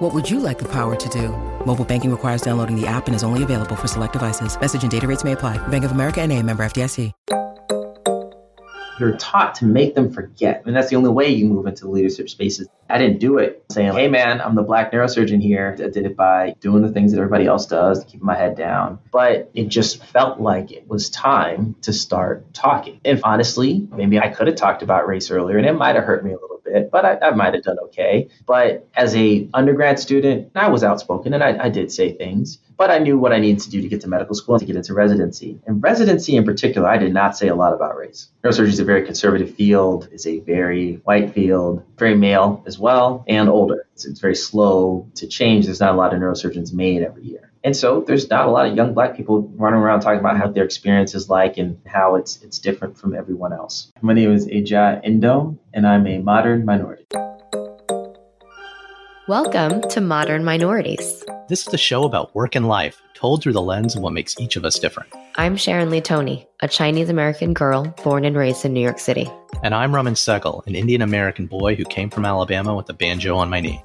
What would you like the power to do? Mobile banking requires downloading the app and is only available for select devices. Message and data rates may apply. Bank of America and a member FDIC. You're taught to make them forget. And that's the only way you move into leadership spaces. I didn't do it saying, hey man, I'm the black neurosurgeon here. I did it by doing the things that everybody else does, keeping my head down. But it just felt like it was time to start talking. And honestly, maybe I could have talked about race earlier and it might have hurt me a little bit, but I, I might have done okay. But as a undergrad student, I was outspoken and I, I did say things, but I knew what I needed to do to get to medical school and to get into residency. And residency in particular, I did not say a lot about race. Neurosurgery is a very conservative field, it's a very white field, very male as well, and older. It's, it's very slow to change. There's not a lot of neurosurgeons made every year. And so there's not a lot of young black people running around talking about how their experience is like and how it's it's different from everyone else. My name is Edjah Nduom, and I'm a modern minority. Welcome to Modern Minorities. This is a show about work and life, told through the lens of what makes each of us different. I'm Sharon Lee Tony, a Chinese American girl born and raised in New York City. And I'm Raman Sehgal, an Indian American boy who came from Alabama with a banjo on my knee.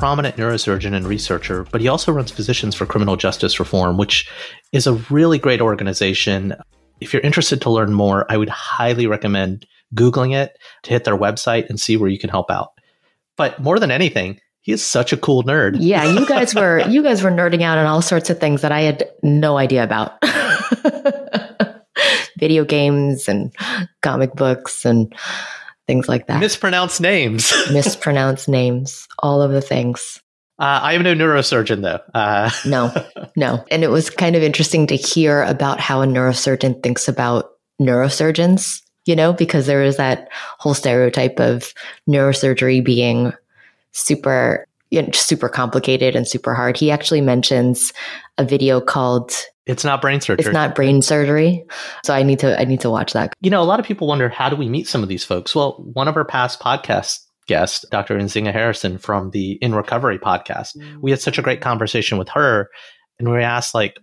prominent neurosurgeon and researcher, but he also runs Physicians for Criminal Justice Reform, which is a really great organization. If you're interested to learn more, I would highly recommend Googling it to hit their website and see where you can help out. But more than anything, he is such a cool nerd. Yeah, you guys were you guys were nerding out on all sorts of things that I had no idea about. Video games and comic books and things like that. Mispronounced names. Mispronounced names, all of the things. Uh, I am no neurosurgeon, though. Uh. no, no. And it was kind of interesting to hear about how a neurosurgeon thinks about neurosurgeons, you know, because there is that whole stereotype of neurosurgery being super you know, super complicated and super hard. He actually mentions a video called it's not brain surgery. It's not brain surgery. So I need to I need to watch that. You know, a lot of people wonder how do we meet some of these folks? Well, one of our past podcast guests, Dr. Nzinga Harrison from the In Recovery podcast, we had such a great conversation with her and we asked like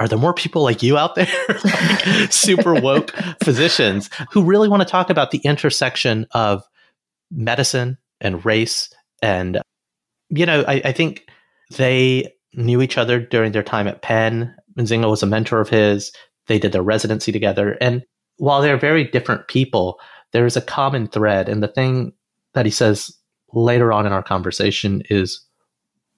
are there more people like you out there, like super woke physicians who really want to talk about the intersection of medicine and race? And, you know, I, I think they knew each other during their time at Penn Nzinga was a mentor of his. They did their residency together. And while they're very different people, there is a common thread. And the thing that he says later on in our conversation is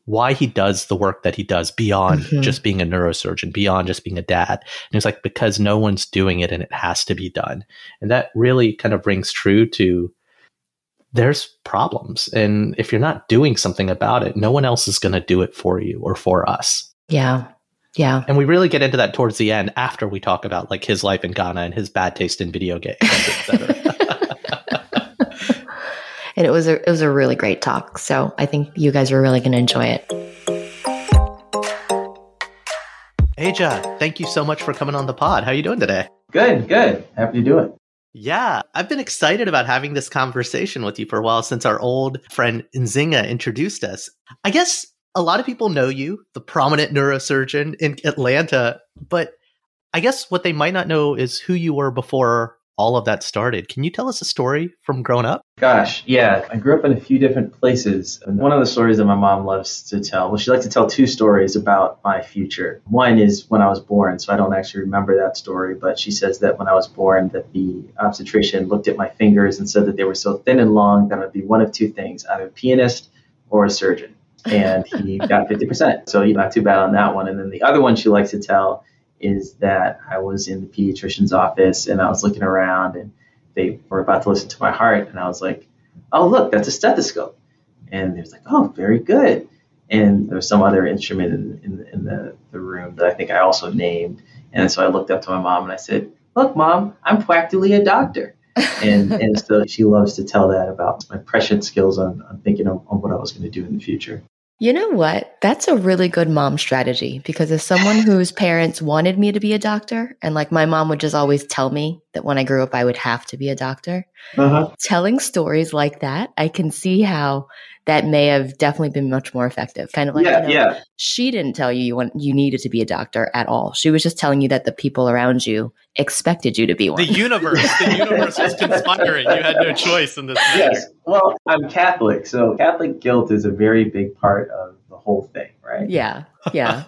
why he does the work that he does beyond mm-hmm. just being a neurosurgeon, beyond just being a dad. And he's like, because no one's doing it and it has to be done. And that really kind of rings true to there's problems. And if you're not doing something about it, no one else is going to do it for you or for us. Yeah. Yeah. And we really get into that towards the end after we talk about like his life in Ghana and his bad taste in video games, and it was a it was a really great talk. So I think you guys are really going to enjoy it. Edjah, thank you so much for coming on the pod. How are you doing today? Good, good. Happy to do it. Yeah, I've been excited about having this conversation with you for a while since our old friend Nzinga introduced us. I guess a lot of people know you, the prominent neurosurgeon in Atlanta, but I guess what they might not know is who you were before all of that started. Can you tell us a story from growing up? Gosh, yeah. I grew up in a few different places. And one of the stories that my mom loves to tell, well, she likes to tell two stories about my future. One is when I was born, so I don't actually remember that story, but she says that when I was born that the obstetrician looked at my fingers and said that they were so thin and long that I'd be one of two things, either a pianist or a surgeon and he got 50%. So not too bad on that one. And then the other one she likes to tell is that I was in the pediatrician's office and I was looking around and they were about to listen to my heart and I was like, oh look, that's a stethoscope. And they was like, oh, very good. And there was some other instrument in, in, in the, the room that I think I also named. And so I looked up to my mom and I said, look, mom, I'm practically a doctor. and and so she loves to tell that about my prescient skills on, on thinking of, on what I was going to do in the future. You know what? That's a really good mom strategy because as someone whose parents wanted me to be a doctor, and like my mom would just always tell me that when I grew up, I would have to be a doctor. Uh-huh. Telling stories like that, I can see how that may have definitely been much more effective. Kind of like, yeah, you know, yeah. she didn't tell you you, want, you needed to be a doctor at all. She was just telling you that the people around you expected you to be one. The universe, the universe was conspiring. You had no choice in this. Matter. Yes. Well, I'm Catholic, so Catholic guilt is a very big part of the whole thing, right? Yeah. Yeah.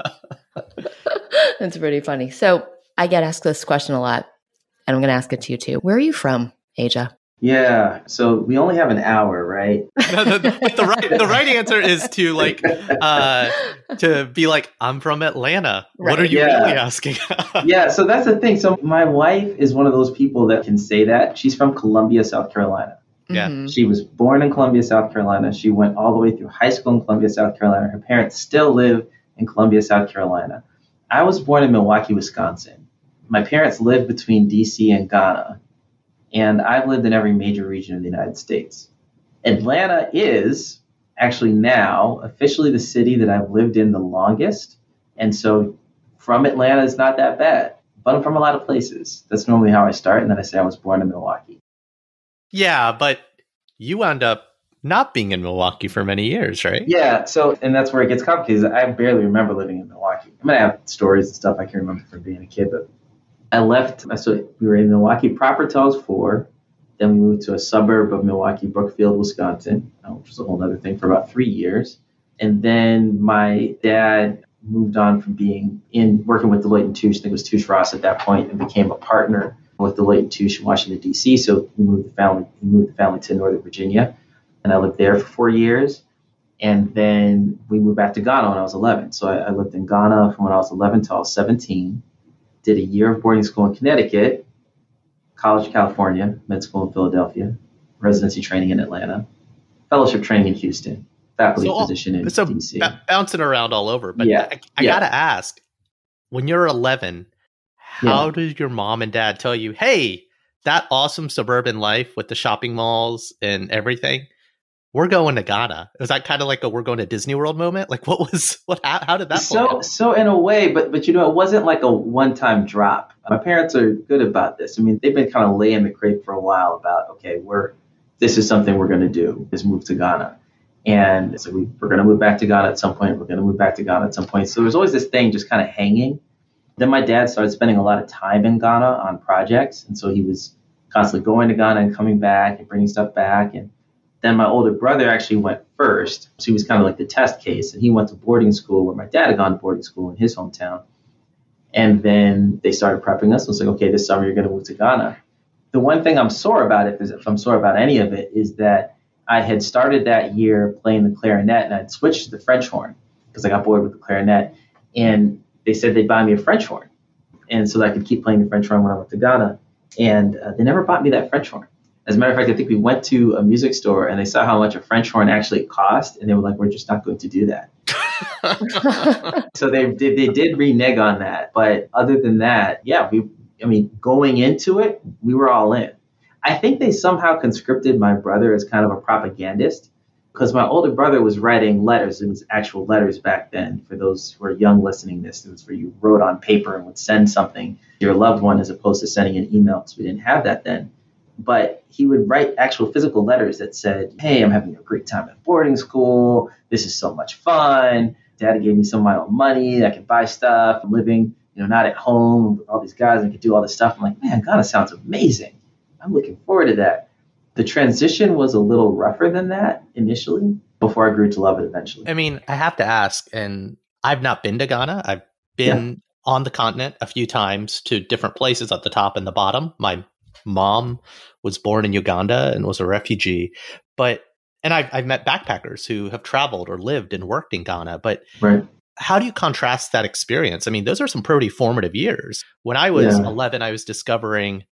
That's pretty funny. So I get asked this question a lot, and I'm going to ask it to you too. Where are you from, Aja? Yeah. So we only have an hour, right? no, the, the, the, right the right answer is to like uh to be like, I'm from Atlanta. Right. What are you yeah. really asking? yeah, so that's the thing. So my wife is one of those people that can say that. She's from Columbia, South Carolina. Yeah. Mm-hmm. She was born in Columbia, South Carolina. She went all the way through high school in Columbia, South Carolina. Her parents still live in Columbia, South Carolina. I was born in Milwaukee, Wisconsin. My parents lived between DC and Ghana and I've lived in every major region of the United States. Atlanta is actually now officially the city that I've lived in the longest. And so from Atlanta is not that bad, but I'm from a lot of places. That's normally how I start. And then I say I was born in Milwaukee. Yeah, but you wound up not being in Milwaukee for many years, right? Yeah. So, and that's where it gets complicated. I barely remember living in Milwaukee. I mean, I have stories and stuff I can remember from being a kid, but I left, so we were in Milwaukee proper till I was four. Then we moved to a suburb of Milwaukee, Brookfield, Wisconsin, uh, which was a whole other thing for about three years. And then my dad moved on from being in working with Deloitte and Touche, I think it was Touche Ross at that point, and became a partner with Deloitte and Touche in Washington D.C. So we moved the family, we moved the family to Northern Virginia, and I lived there for four years. And then we moved back to Ghana when I was 11. So I, I lived in Ghana from when I was 11 till I was 17 did a year of boarding school in Connecticut, college in California, med school in Philadelphia, residency training in Atlanta, fellowship training in Houston, faculty so, uh, position in so DC. B- bouncing around all over. But yeah, I, I yeah. gotta ask, when you're 11, how yeah. did your mom and dad tell you, "Hey, that awesome suburban life with the shopping malls and everything"? We're going to Ghana. Was that kind of like a we're going to Disney World moment? Like what was what how, how did that So so in a way, but but you know, it wasn't like a one-time drop. My parents are good about this. I mean, they've been kind of laying the crepe for a while about okay, we're this is something we're going to do is move to Ghana. And so we, we're going to move back to Ghana at some point. We're going to move back to Ghana at some point. So there's always this thing just kind of hanging. Then my dad started spending a lot of time in Ghana on projects. And so he was constantly going to Ghana and coming back and bringing stuff back. And then my older brother actually went first. So he was kind of like the test case. And he went to boarding school where my dad had gone to boarding school in his hometown. And then they started prepping us. I was like, okay, this summer you're going to move to Ghana. The one thing I'm sore about, if, if I'm sore about any of it, is that I had started that year playing the clarinet and I'd switched to the French horn because I got bored with the clarinet. And they said they'd buy me a French horn. And so that I could keep playing the French horn when I went to Ghana. And uh, they never bought me that French horn. As a matter of fact, I think we went to a music store and they saw how much a French horn actually cost, and they were like, "We're just not going to do that." so they did they did renege on that, but other than that, yeah, we. I mean, going into it, we were all in. I think they somehow conscripted my brother as kind of a propagandist because my older brother was writing letters. It was actual letters back then. For those who are young listening this, it was where you wrote on paper and would send something to your loved one as opposed to sending an email because we didn't have that then but he would write actual physical letters that said, Hey, I'm having a great time at boarding school. This is so much fun. Daddy gave me some of my own money. I can buy stuff. I'm living, you know, not at home with all these guys. I could do all this stuff. I'm like, man, Ghana sounds amazing. I'm looking forward to that. The transition was a little rougher than that initially before I grew to love it eventually. I mean, I have to ask, and I've not been to Ghana. I've been yeah. on the continent a few times to different places at the top and the bottom. My mom was born in Uganda and was a refugee. But and I've, I've met backpackers who have traveled or lived and worked in Ghana. But right. how do you contrast that experience? I mean, those are some pretty formative years. When I was yeah. 11, I was discovering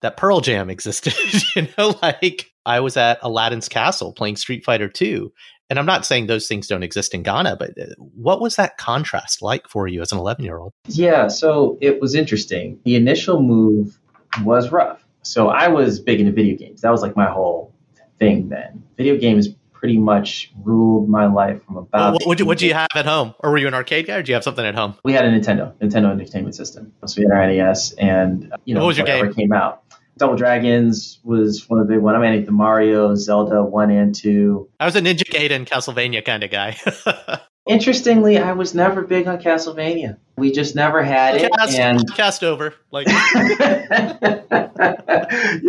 that Pearl Jam existed. you know, like I was at Aladdin's Castle playing Street Fighter 2. And I'm not saying those things don't exist in Ghana, but uh, what was that contrast like for you as an 11 year old? Yeah, so it was interesting. The initial move was rough. So I was big into video games. That was like my whole thing then. Video games pretty much ruled my life from about. Well, what did you have at home, or were you an arcade guy, or did you have something at home? We had a Nintendo, Nintendo Entertainment System. So we had our NES, and you know, what was your game? came out. Double Dragons was one of the big ones. I mean, the Mario, Zelda one and two. I was a Ninja Gaiden, Castlevania kind of guy. Interestingly, I was never big on Castlevania. We just never had it. Cast, and cast over. Like you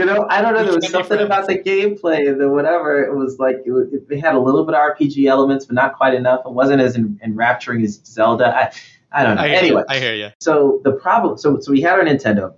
know, I don't know. There was something about the gameplay, the whatever. It was like it, it, had a little bit of RPG elements, but not quite enough. It wasn't as enrapturing as Zelda. I, I don't know. I anyway, I hear you. So the problem, so so we had our Nintendo,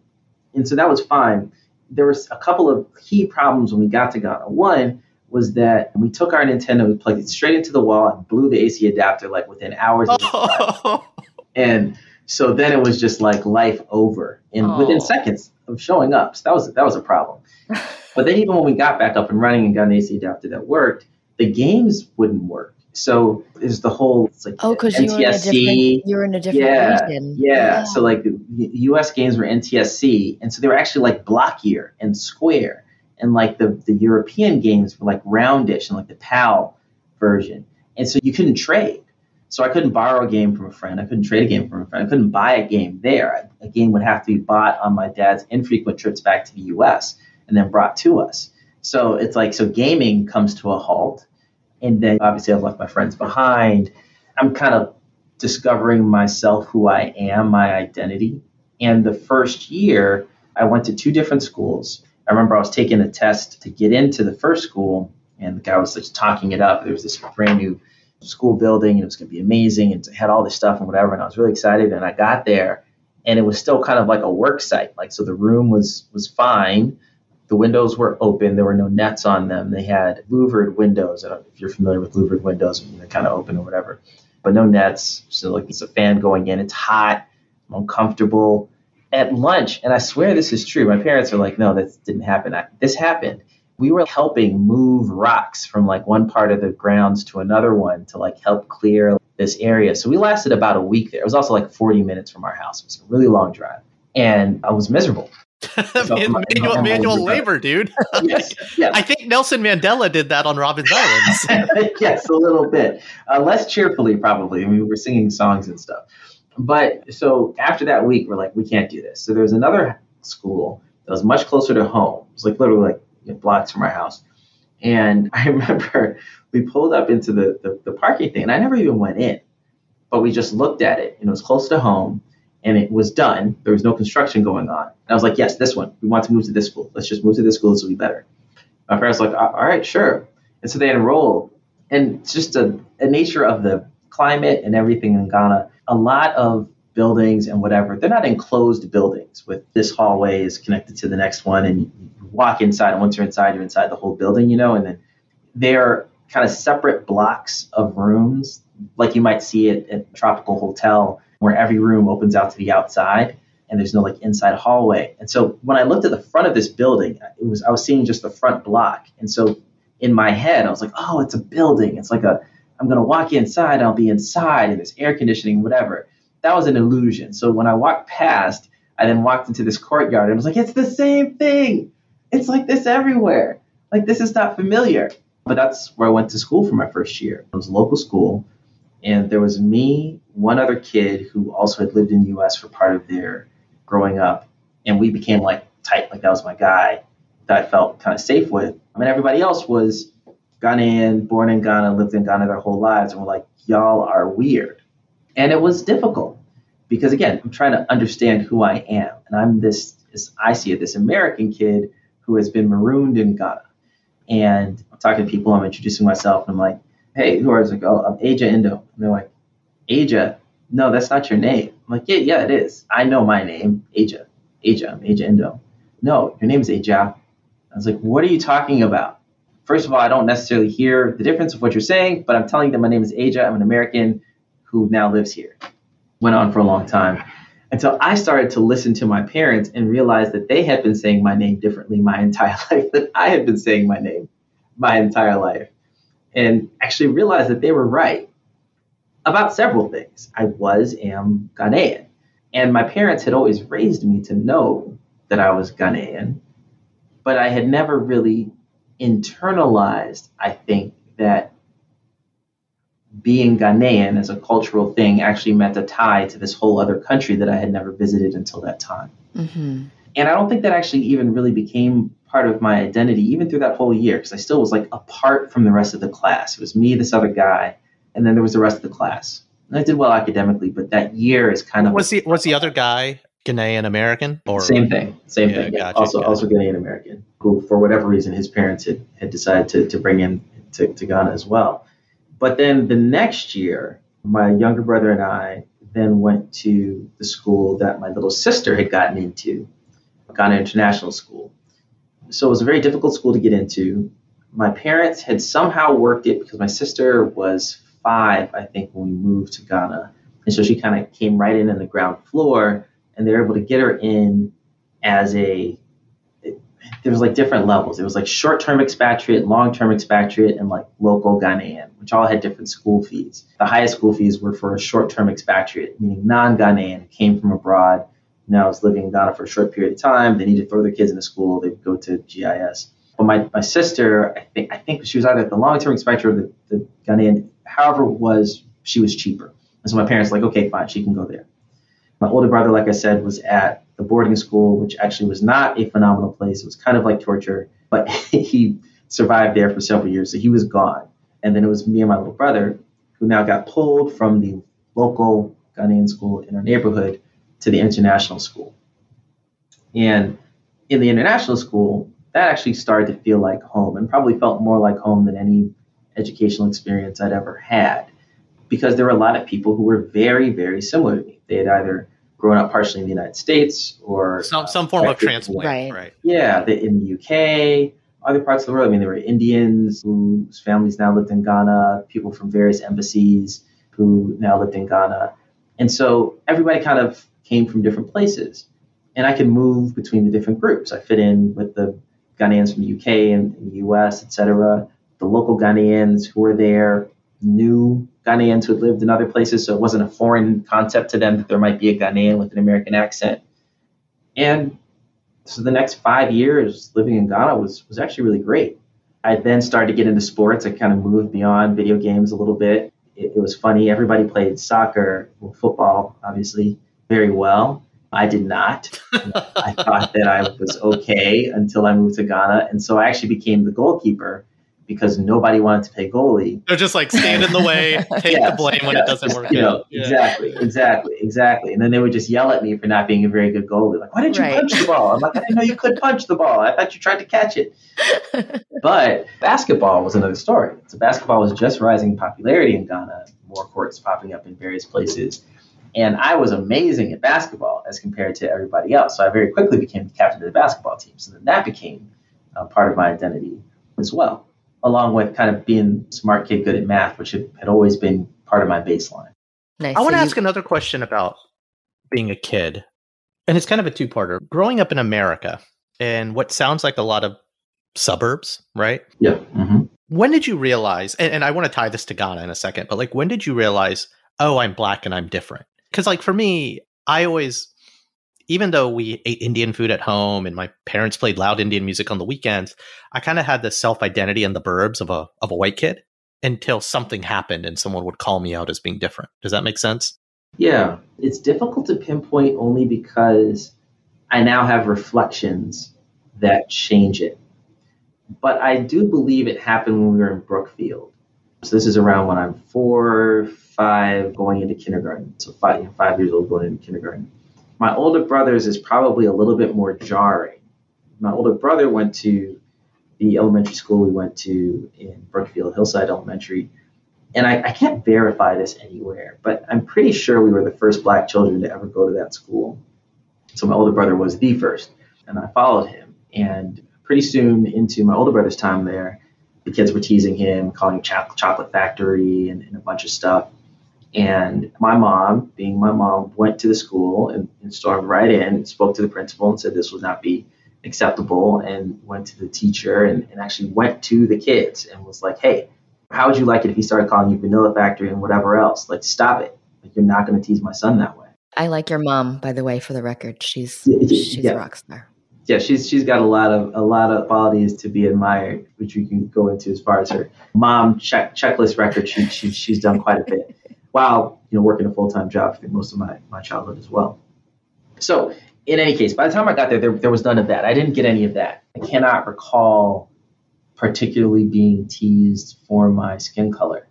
and so that was fine. There was a couple of key problems when we got to Ghana. One was that we took our Nintendo, we plugged it straight into the wall, and blew the AC adapter like within hours. Oh. And so then it was just like life over and oh. within seconds of showing up. So that was that was a problem. but then even when we got back up and running and got an AC adapter that worked, the games wouldn't work. So is the whole it's like oh because you were in a different you're in a different yeah, region. Yeah. yeah. So like U.S. games were NTSC, and so they were actually like blockier and square and like the, the European games were like roundish and like the PAL version. And so you couldn't trade. So I couldn't borrow a game from a friend. I couldn't trade a game from a friend. I couldn't buy a game there. A game would have to be bought on my dad's infrequent trips back to the US and then brought to us. So it's like, so gaming comes to a halt. And then obviously I've left my friends behind. I'm kind of discovering myself, who I am, my identity. And the first year, I went to two different schools. I remember I was taking a test to get into the first school, and the guy was just talking it up. There was this brand new school building, and it was going to be amazing, and it had all this stuff and whatever. And I was really excited. And I got there, and it was still kind of like a work site. Like so, the room was was fine. The windows were open. There were no nets on them. They had louvered windows. I don't know if you're familiar with louvered windows, they're kind of open or whatever, but no nets. So like it's a fan going in. It's hot. I'm uncomfortable at lunch, and I swear this is true. My parents are like, no, this didn't happen. I, this happened. We were helping move rocks from like one part of the grounds to another one to like help clear this area. So we lasted about a week there. It was also like 40 minutes from our house. It was a really long drive. And I was miserable. so manual, manual labor, dude. yes, yes. I think Nelson Mandela did that on Robben's Island. yes, a little bit. Uh, less cheerfully, probably. I mean, we were singing songs and stuff. But so after that week, we're like, we can't do this. So there was another school that was much closer to home. It was like literally like you know, blocks from our house. And I remember we pulled up into the, the, the, parking thing, and I never even went in, but we just looked at it, and it was close to home, and it was done. There was no construction going on. And I was like, yes, this one. We want to move to this school. Let's just move to this school. This will be better. My parents were like, all right, sure. And so they enrolled. And just a nature of the climate and everything in Ghana a lot of buildings and whatever, they're not enclosed buildings with this hallway is connected to the next one and you walk inside and once you're inside, you're inside the whole building, you know, and then they're kind of separate blocks of rooms like you might see it at tropical hotel where every room opens out to the outside and there's no like inside hallway. And so when I looked at the front of this building, it was I was seeing just the front block. And so in my head, I was like, oh, it's a building. It's like a I'm going to walk inside, I'll be inside, and there's air conditioning, whatever. That was an illusion. So when I walked past, I then walked into this courtyard and I was like, it's the same thing. It's like this everywhere. Like this is not familiar. But that's where I went to school for my first year. It was a local school, and there was me, one other kid who also had lived in the US for part of their growing up, and we became like tight, like that was my guy that I felt kind of safe with. I mean, everybody else was Ghanaian, born in Ghana, lived in Ghana their whole lives, and we're like, y'all are weird. And it was difficult because, again, I'm trying to understand who I am. And I'm this, as I see it, this American kid who has been marooned in Ghana. And I'm talking to people, I'm introducing myself, and I'm like, hey, who are you? Like, oh, I'm Aja Indo. And they're like, Aja? No, that's not your name. I'm like, yeah, yeah, it is. I know my name, Aja. Aja, I'm Aja Indo. No, your name is Aja. I was like, what are you talking about? First of all, I don't necessarily hear the difference of what you're saying, but I'm telling them my name is Aja. I'm an American who now lives here. Went on for a long time. Until I started to listen to my parents and realize that they had been saying my name differently my entire life, that I had been saying my name my entire life. And actually realized that they were right about several things. I was, am Ghanaian. And my parents had always raised me to know that I was Ghanaian, but I had never really internalized, I think, that being Ghanaian as a cultural thing actually meant a tie to this whole other country that I had never visited until that time. Mm-hmm. And I don't think that actually even really became part of my identity, even through that whole year, because I still was like apart from the rest of the class. It was me, this other guy, and then there was the rest of the class. And I did well academically, but that year is kind of was the was the other guy Ghanaian American or same thing, same yeah, thing. Yeah. Gotcha, also, gotcha. also Ghanaian American, who for whatever reason his parents had, had decided to, to bring in to, to Ghana as well. But then the next year, my younger brother and I then went to the school that my little sister had gotten into, Ghana International School. So it was a very difficult school to get into. My parents had somehow worked it because my sister was five, I think, when we moved to Ghana. And so she kind of came right in on the ground floor, and they were able to get her in as a there was like different levels. It was like short-term expatriate, long-term expatriate, and like local Ghanaian, which all had different school fees. The highest school fees were for a short-term expatriate, meaning non-Ghanaian, came from abroad, now is living in Ghana for a short period of time. They need to throw their kids into school. They go to GIS. But my, my sister, I think I think she was either the long-term expatriate or the, the Ghanaian. However, was she was cheaper, and so my parents were like, okay, fine, she can go there. My older brother, like I said, was at the boarding school, which actually was not a phenomenal place. It was kind of like torture, but he survived there for several years. So he was gone. And then it was me and my little brother who now got pulled from the local Ghanaian school in our neighborhood to the international school. And in the international school, that actually started to feel like home and probably felt more like home than any educational experience I'd ever had because there were a lot of people who were very, very similar to me. They had either grown up partially in the United States or some some uh, form of transplant, right? right. Yeah, the, in the UK, other parts of the world. I mean, there were Indians whose families now lived in Ghana, people from various embassies who now lived in Ghana, and so everybody kind of came from different places, and I could move between the different groups. I fit in with the Ghanaians from the UK and, and the US, etc. The local Ghanaians who were there knew Ghanaians who had lived in other places, so it wasn't a foreign concept to them that there might be a Ghanaian with an American accent. And so the next five years living in Ghana was was actually really great. I then started to get into sports. I kind of moved beyond video games a little bit. It, it was funny. Everybody played soccer, well, football, obviously, very well. I did not. I thought that I was okay until I moved to Ghana, and so I actually became the goalkeeper because nobody wanted to pay goalie. They're just like stand in the way, take yes, the blame when it doesn't work. You know, yeah. exactly, exactly, exactly. And then they would just yell at me for not being a very good goalie. Like, why didn't you right. punch the ball? I'm like, I didn't know you could punch the ball. I thought you tried to catch it. but basketball was another story. So basketball was just rising in popularity in Ghana, more courts popping up in various places. And I was amazing at basketball as compared to everybody else. So I very quickly became the captain of the basketball team. So then that became uh, part of my identity as well along with kind of being smart kid, good at math, which had, had always been part of my baseline. Nice. I want to ask another question about being a kid, and it's kind of a two-parter. Growing up in America and what sounds like a lot of suburbs, right? Yeah. Mm-hmm. When did you realize? And, and I want to tie this to Ghana in a second, but like, when did you realize? Oh, I'm black and I'm different. Because like for me, I always even though we ate Indian food at home and my parents played loud Indian music on the weekends, I kind of had this self identity in the burbs of a of a white kid until something happened and someone would call me out as being different. Does that make sense? Yeah, it's difficult to pinpoint only because I now have reflections that change it. But I do believe it happened when we were in Brookfield. So this is around when I'm four, five, going into kindergarten. So five, five years old, going into kindergarten. My older brother's is probably a little bit more jarring. My older brother went to the elementary school we went to in Brookfield, Hillside Elementary. And I, I can't verify this anywhere, but I'm pretty sure we were the first black children to ever go to that school. So my older brother was the first, and I followed him. And pretty soon into my older brother's time there, the kids were teasing him, calling him Chocolate Factory and, and a bunch of stuff. And my mom, being my mom, went to the school and, and stormed right in and spoke to the principal and said this would not be acceptable and went to the teacher and, and actually went to the kids and was like, hey, how would you like it if he started calling you Vanilla Factory and whatever else? Like, stop it. Like, you're not going to tease my son that way. I like your mom, by the way, for the record. She's she's yeah. a rock star. Yeah, she's she's got a lot of a lot of qualities to be admired, which we can go into as far as her mom check checklist record. She, she she's done quite a bit while you know working a full time job for most of my my childhood as well. So in any case, by the time I got there, there, there was none of that. I didn't get any of that. I cannot recall particularly being teased for my skin color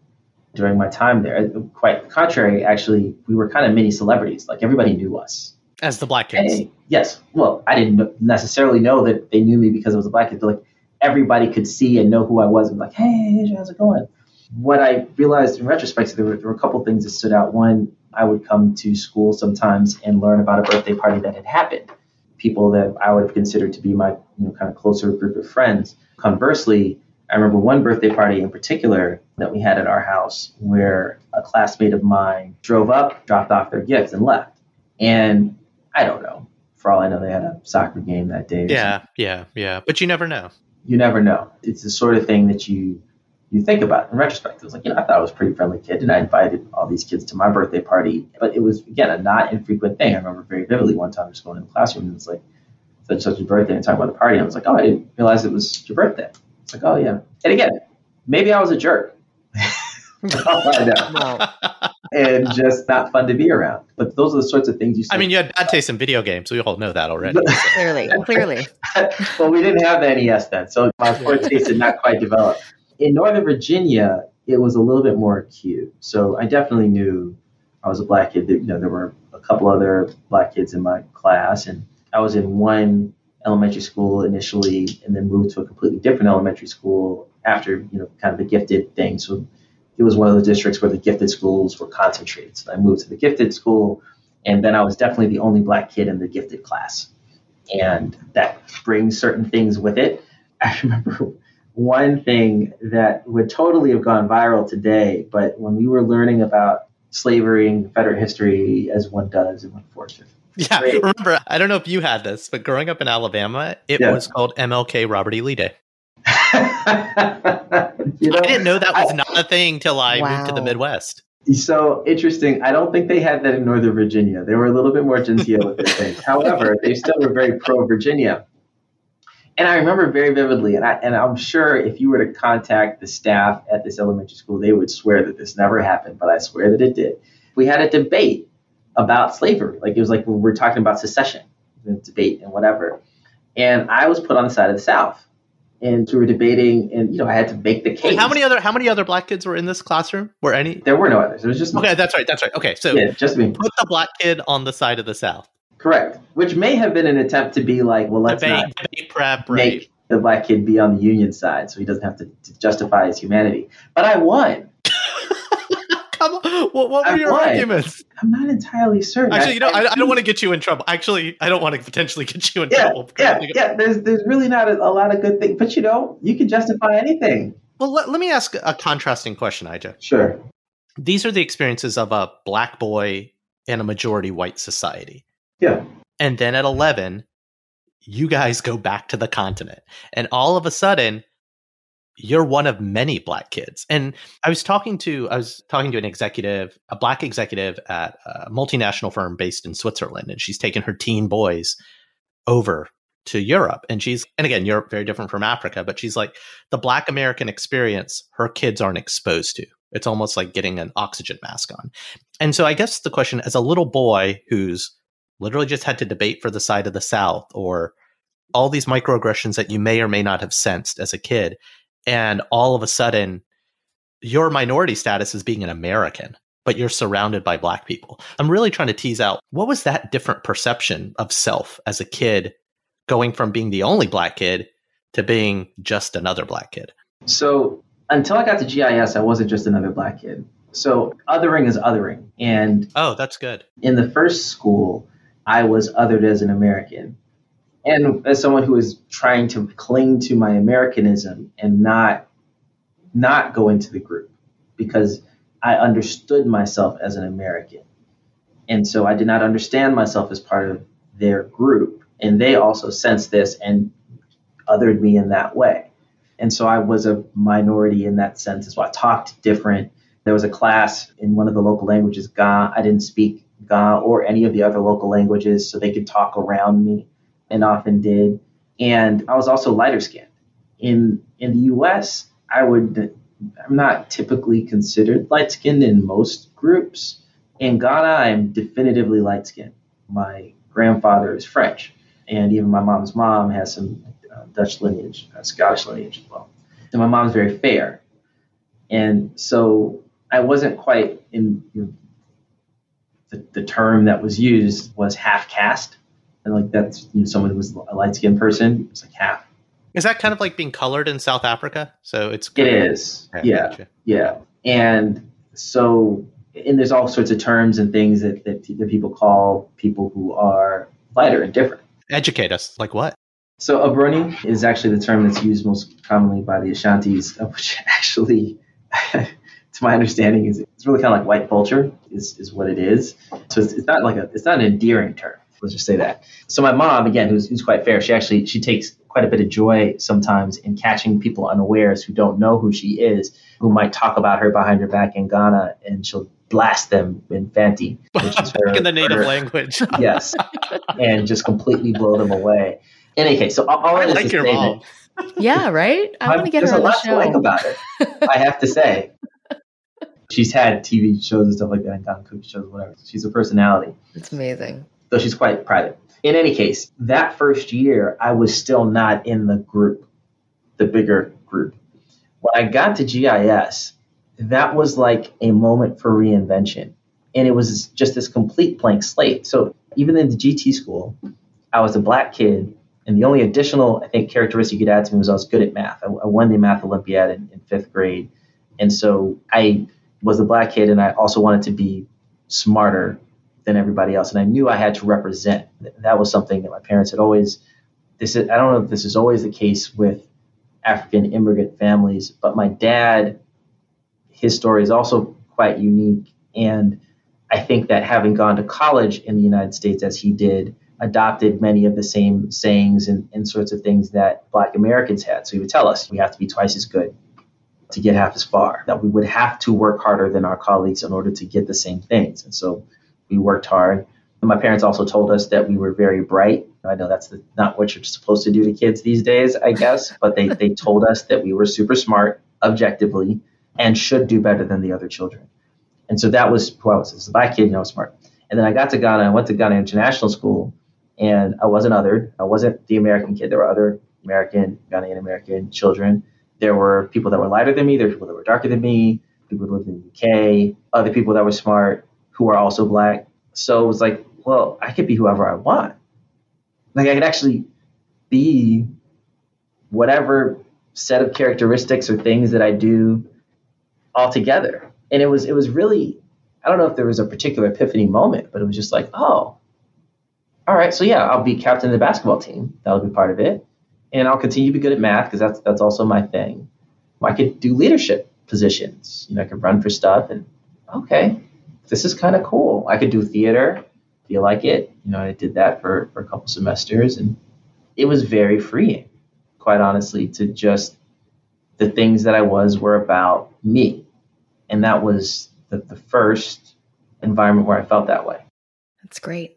during my time there. Uh, quite the contrary, actually, we were kind of mini celebrities. Like everybody knew us. As the black kids. Hey, yes. Well, I didn't necessarily know that they knew me because I was a black kid, but like everybody could see and know who I was and be like, hey, how's it going? What I realized in retrospect, there were, there were a couple things that stood out. One, I would come to school sometimes and learn about a birthday party that had happened. People that I would have considered to be my you know, kind of closer group of friends. Conversely, I remember one birthday party in particular that we had at our house where a classmate of mine drove up, dropped off their gifts, and left. And I don't know. For all I know, they had a soccer game that day. Yeah, yeah, yeah. But you never know. You never know. It's the sort of thing that you you think about it in retrospect. It was like, you know, I thought I was a pretty friendly kid, and I invited all these kids to my birthday party. But it was again a not infrequent thing. I remember very vividly one time just going in the classroom and it's like such such a birthday and talking about the party. And I was like, oh, I didn't realize it was your birthday. It's like, oh yeah. And again, maybe I was a jerk. I know. and just not fun to be around. But those are the sorts of things you. I mean, you had bad taste in video games. So we all know that already. clearly, clearly. well, we didn't have the NES then, so my poor taste did not quite develop. In Northern Virginia, it was a little bit more acute. So I definitely knew I was a black kid. You know, there were a couple other black kids in my class, and I was in one elementary school initially, and then moved to a completely different elementary school after you know kind of the gifted thing. So it was one of the districts where the gifted schools were concentrated. So I moved to the gifted school, and then I was definitely the only black kid in the gifted class, and that brings certain things with it. I remember one thing that would totally have gone viral today, but when we were learning about slavery and Confederate history, as one does in like fourth yeah, remember, I don't know if you had this, but growing up in Alabama, it yeah. was called MLK Robert E. Lee Day. you know, I didn't know that was I, not a thing till I wow. moved to the Midwest. So interesting. I don't think they had that in Northern Virginia. They were a little bit more genteel with their things. However, they still were very pro Virginia. And I remember very vividly, and I and I'm sure if you were to contact the staff at this elementary school, they would swear that this never happened, but I swear that it did. We had a debate about slavery. Like it was like we were talking about secession, debate and whatever. And I was put on the side of the South. And we were debating, and you know, I had to make the case. How many other How many other black kids were in this classroom? Were any? There were no others. It was just okay. That's right. That's right. Okay, so yeah, just me. Put the black kid on the side of the South. Correct. Which may have been an attempt to be like, well, let's debate, not debate prep, make right. the black kid be on the Union side, so he doesn't have to, to justify his humanity. But I won. Come on. What, what were your won. arguments? I'm not entirely certain. Actually, you know, I, I, don't want to get you in trouble. Actually, I don't want to potentially get you in yeah, trouble. Yeah, yeah. There's there's really not a, a, lot of good things, but you know, you can justify anything. Well, let, let me ask a contrasting question, Ija. Sure. These are the experiences of a black boy in a majority white society. Yeah. And then at 11, you guys go back to the continent. And all of a sudden, you're one of many black kids. And I was talking to I was talking to an executive, a black executive at a multinational firm based in Switzerland, and she's taken her teen boys over to Europe. And she's and again, Europe very different from Africa, but she's like the black American experience her kids aren't exposed to. It's almost like getting an oxygen mask on. And so I guess the question as a little boy who's literally just had to debate for the side of the South or all these microaggressions that you may or may not have sensed as a kid and all of a sudden your minority status is being an American, but you're surrounded by black people. I'm really trying to tease out what was that different perception of self as a kid going from being the only black kid to being just another black kid? So until I got to GIS, I wasn't just another black kid. So othering is othering. And oh, that's good. In the first school, I was othered as an American and as someone who is trying to cling to my Americanism and not not go into the group because I understood myself as an American. And so I did not understand myself as part of their group. And they also sensed this and othered me in that way. And so I was a minority in that sense as well. I talked different. There was a class in one of the local languages, Ga. I didn't speak Ga or any of the other local languages, so they could talk around me and often did. And I was also lighter skinned. In in the US, I would I'm not typically considered light skinned in most groups. In Ghana, I'm definitively light skinned. My grandfather is French, and even my mom's mom has some uh, Dutch lineage, uh, Scottish lineage as well. And my mom's very fair. And so I wasn't quite in you know, the, the term that was used was half caste. And like that's you know, someone who was a light skinned person, it's like half is that kind of like being colored in South Africa? So it's it is, yeah, gotcha. yeah, and so and there's all sorts of terms and things that, that that people call people who are lighter and different. Educate us, like what? So obroni is actually the term that's used most commonly by the Ashantis, which actually, to my understanding, is it's really kind of like white culture is, is what it is. So it's, it's not like a it's not an endearing term. Let's just say that. So my mom, again, who's, who's quite fair, she actually she takes quite a bit of joy sometimes in catching people unawares who don't know who she is, who might talk about her behind her back in Ghana, and she'll blast them in Fanti, which is her, in the native her, language. yes, and just completely blow them away. In any case, so all, all I like your mom. yeah, right. I want to get her on the show. Like about it, I have to say. She's had TV shows and stuff like that, and gone cookie shows, whatever. She's a personality. It's amazing. Though she's quite private in any case, that first year, I was still not in the group, the bigger group. When I got to GIS, that was like a moment for reinvention. And it was just this complete blank slate. So even in the GT school, I was a black kid. And the only additional, I think, characteristic you could add to me was I was good at math. I, I won the math Olympiad in, in fifth grade. And so I was a black kid, and I also wanted to be smarter than everybody else. And I knew I had to represent. That was something that my parents had always. This is, I don't know if this is always the case with African immigrant families, but my dad, his story is also quite unique. And I think that having gone to college in the United States as he did, adopted many of the same sayings and, and sorts of things that Black Americans had. So he would tell us we have to be twice as good to get half as far, that we would have to work harder than our colleagues in order to get the same things. And so we worked hard. My parents also told us that we were very bright. I know that's the, not what you're supposed to do to kids these days, I guess, but they, they told us that we were super smart objectively and should do better than the other children. And so that was who I was. As a black kid, you know, smart. And then I got to Ghana. I went to Ghana International School, and I wasn't othered. I wasn't the American kid. There were other American, Ghanaian American children. There were people that were lighter than me. There were people that were darker than me. People who lived in the UK. Other people that were smart who are also black. So it was like, well, I could be whoever I want. Like I could actually be whatever set of characteristics or things that I do all together. And it was it was really I don't know if there was a particular epiphany moment, but it was just like, oh, all right, so yeah, I'll be captain of the basketball team. That'll be part of it. And I'll continue to be good at math because that's that's also my thing. I could do leadership positions. You know, I could run for stuff and okay, this is kind of cool. I could do theater, feel like it. You know, I did that for, for a couple semesters and it was very freeing, quite honestly, to just the things that I was were about me. And that was the, the first environment where I felt that way. That's great.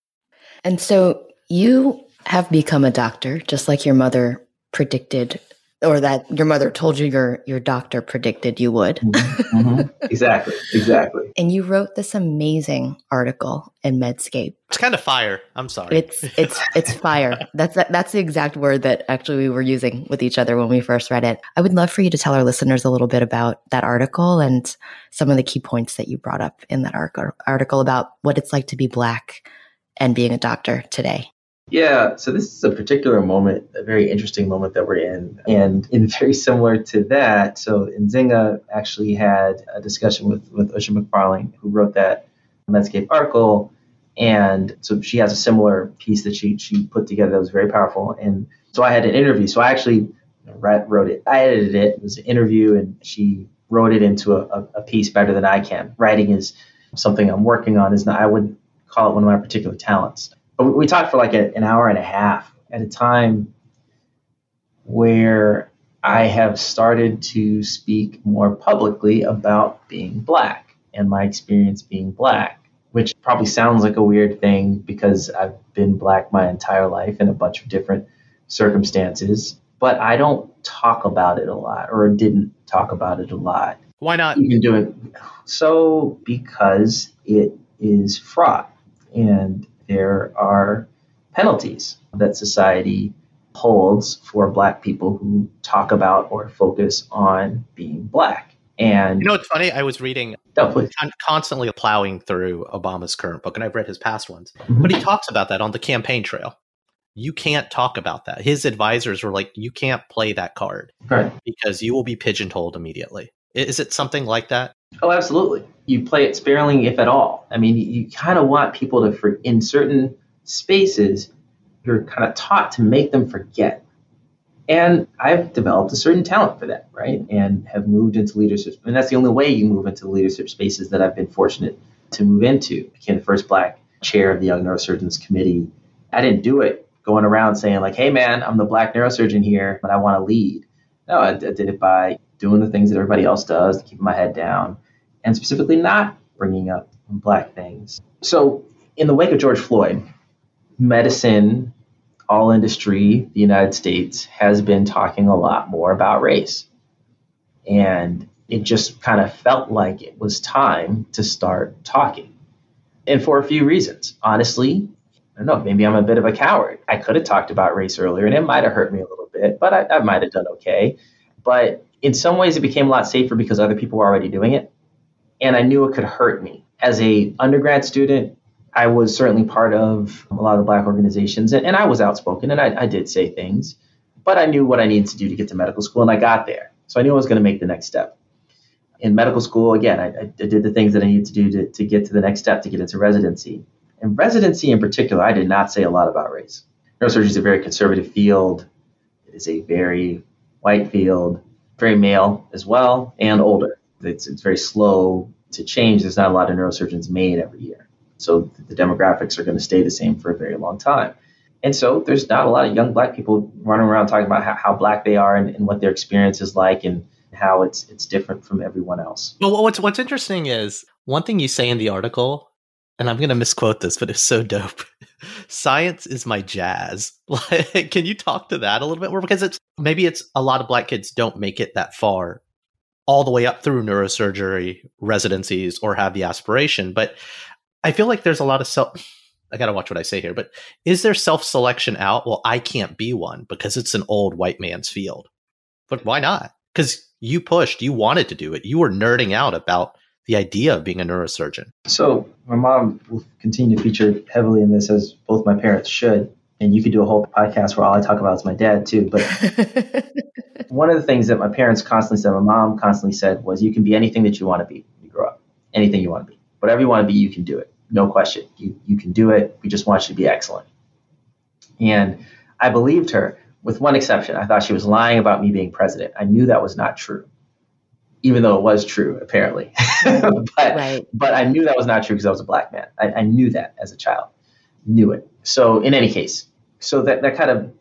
And so you have become a doctor, just like your mother predicted or that your mother told you your your doctor predicted you would. Mm-hmm. mm-hmm. Exactly, exactly. and you wrote this amazing article in Medscape. It's kind of fire. I'm sorry. It's it's it's fire. That's that's the exact word that actually we were using with each other when we first read it. I would love for you to tell our listeners a little bit about that article and some of the key points that you brought up in that article about what it's like to be black and being a doctor today. Yeah, so this is a particular moment, a very interesting moment that we're in. And in very similar to that, so Nzinga actually had a discussion with, with Usha McFarling, who wrote that Medscape article. And so she has a similar piece that she, she put together that was very powerful. And so I had an interview. So I actually wrote it. I edited it. It was an interview, and she wrote it into a, a piece better than I can. Writing is something I'm working on. Is not, I would call it one of my particular talents we talked for like a, an hour and a half at a time where I have started to speak more publicly about being black and my experience being black, which probably sounds like a weird thing because I've been black my entire life in a bunch of different circumstances, but I don't talk about it a lot or didn't talk about it a lot. Why not? Even doing so because it is fraught and there are penalties that society holds for black people who talk about or focus on being black. And you know, it's funny. I was reading, oh, constantly plowing through Obama's current book, and I've read his past ones, mm-hmm. but he talks about that on the campaign trail. You can't talk about that. His advisors were like, you can't play that card right. because you will be pigeonholed immediately. Is it something like that? Oh, absolutely. You play it sparingly, if at all. I mean, you, you kind of want people to, for, in certain spaces, you're kind of taught to make them forget. And I've developed a certain talent for that, right? And have moved into leadership. And that's the only way you move into leadership spaces that I've been fortunate to move into. I became the first black chair of the Young Neurosurgeons Committee. I didn't do it going around saying, like, hey, man, I'm the black neurosurgeon here, but I want to lead. No, I, I did it by doing the things that everybody else does, keeping my head down, and specifically not bringing up black things. So, in the wake of George Floyd, medicine, all industry, the United States has been talking a lot more about race. And it just kind of felt like it was time to start talking. And for a few reasons. Honestly, I don't know, maybe I'm a bit of a coward. I could have talked about race earlier and it might have hurt me a little bit, but I, I might have done okay. But in some ways, it became a lot safer because other people were already doing it. And I knew it could hurt me. As a undergrad student, I was certainly part of a lot of black organizations, and, and I was outspoken, and I, I, did say things, but I knew what I needed to do to get to medical school, and I got there. So I knew I was going to make the next step. In medical school, again, I, I, did the things that I needed to do to, to get to the next step to get into residency. In residency, in particular, I did not say a lot about race. Neurosurgery is a very conservative field. It is a very white field, very male as well, and older. It's, it's very slow to change. There's not a lot of neurosurgeons made every year. So the demographics are going to stay the same for a very long time. And so there's not a lot of young black people running around talking about how, how black they are and, and, what their experience is like and how it's it's different from everyone else. Well, what's what's interesting is one thing you say in the article, and I'm going to misquote this, but it's so dope. Science is my jazz. Like, can you talk to that a little bit more? Because it's maybe it's a lot of black kids don't make it that far all the way up through neurosurgery residencies or have the aspiration. But I feel like there's a lot of self. I gotta watch what I say here, but is there self selection out? Well, I can't be one because it's an old white man's field. But why not? Because you pushed, you wanted to do it. You were nerding out about the idea of being a neurosurgeon. So my mom will continue to feature heavily in this, as both my parents should. And you could do a whole podcast where all I talk about is my dad too. But one of the things that my parents constantly said, my mom constantly said, was, "You can be anything that you want to be when you grow up. Anything you want to be." whatever you want to be, you can do it. No question. You, you can do it. We just want you to be excellent. And I believed her with one exception. I thought she was lying about me being president. I knew that was not true, even though it was true, apparently. but, right. but I knew that was not true because I was a black man. I, I knew that as a child, knew it. So, in any case, so that, that kind of,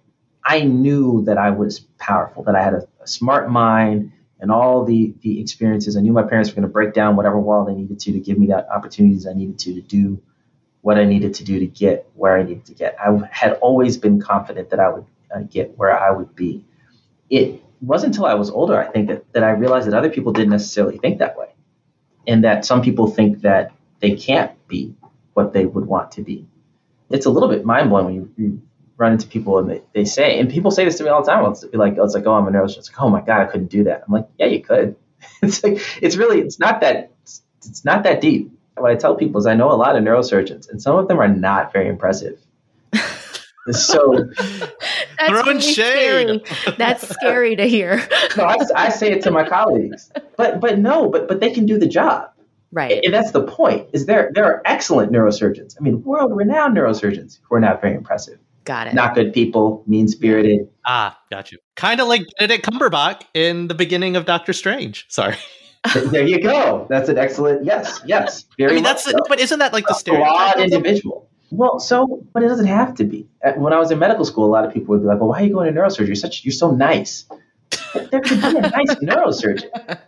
I knew that I was powerful, that I had a, a smart mind, and all the the experiences. I knew my parents were going to break down whatever wall they needed to to give me that opportunities I needed to to do what I needed to do to get where I needed to get. I had always been confident that I would uh, get where I would be. It wasn't until I was older, I think, that, that I realized that other people didn't necessarily think that way. And that some people think that they can't be what they would want to be. It's a little bit mind blowing when you, you, run into people and they, they say, and people say this to me all the time. It's like, it's like, oh, I'm a neurosurgeon. It's like, oh my God, I couldn't do that. I'm like, yeah, you could. it's like, it's really, it's not that, it's not that deep. What I tell people is I know a lot of neurosurgeons and some of them are not very impressive. so that's really shade. Scary. That's scary to hear. no, I, I, say it to my colleagues, but but no, but but they can do the job. Right. And that's the point. Is there there are excellent neurosurgeons. I mean, world renowned neurosurgeons who are not very impressive. Got it. Not good people, mean spirited. Ah, got you. Kind of like Benedict Cumberbatch in the beginning of Doctor Strange. Sorry. there you go. That's an excellent. Yes, yes. Very I mean, that's. So. but isn't that like the stereotype? Broad individual. Well, so, but it doesn't have to be. When I was in medical school, a lot of people would be like, "Well, why are you going to neurosurgery? You're such, you're so nice." there could be a nice neurosurgeon.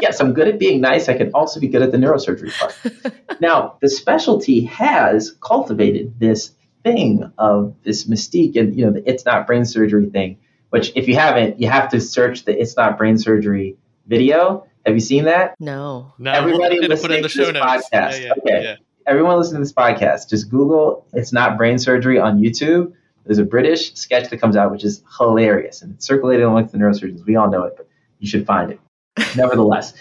Yes, I'm good at being nice. I can also be good at the neurosurgery part. now, the specialty has cultivated this thing of this mystique and you know the it's not brain surgery thing. Which, if you haven't, you have to search the it's not brain surgery video. Have you seen that? No. No. Everybody listening to this podcast. Yeah, yeah, okay. Yeah everyone listening to this podcast, just Google "It's Not Brain Surgery" on YouTube. There's a British sketch that comes out, which is hilarious, and it's circulated amongst the neurosurgeons. We all know it, but you should find it. Nevertheless,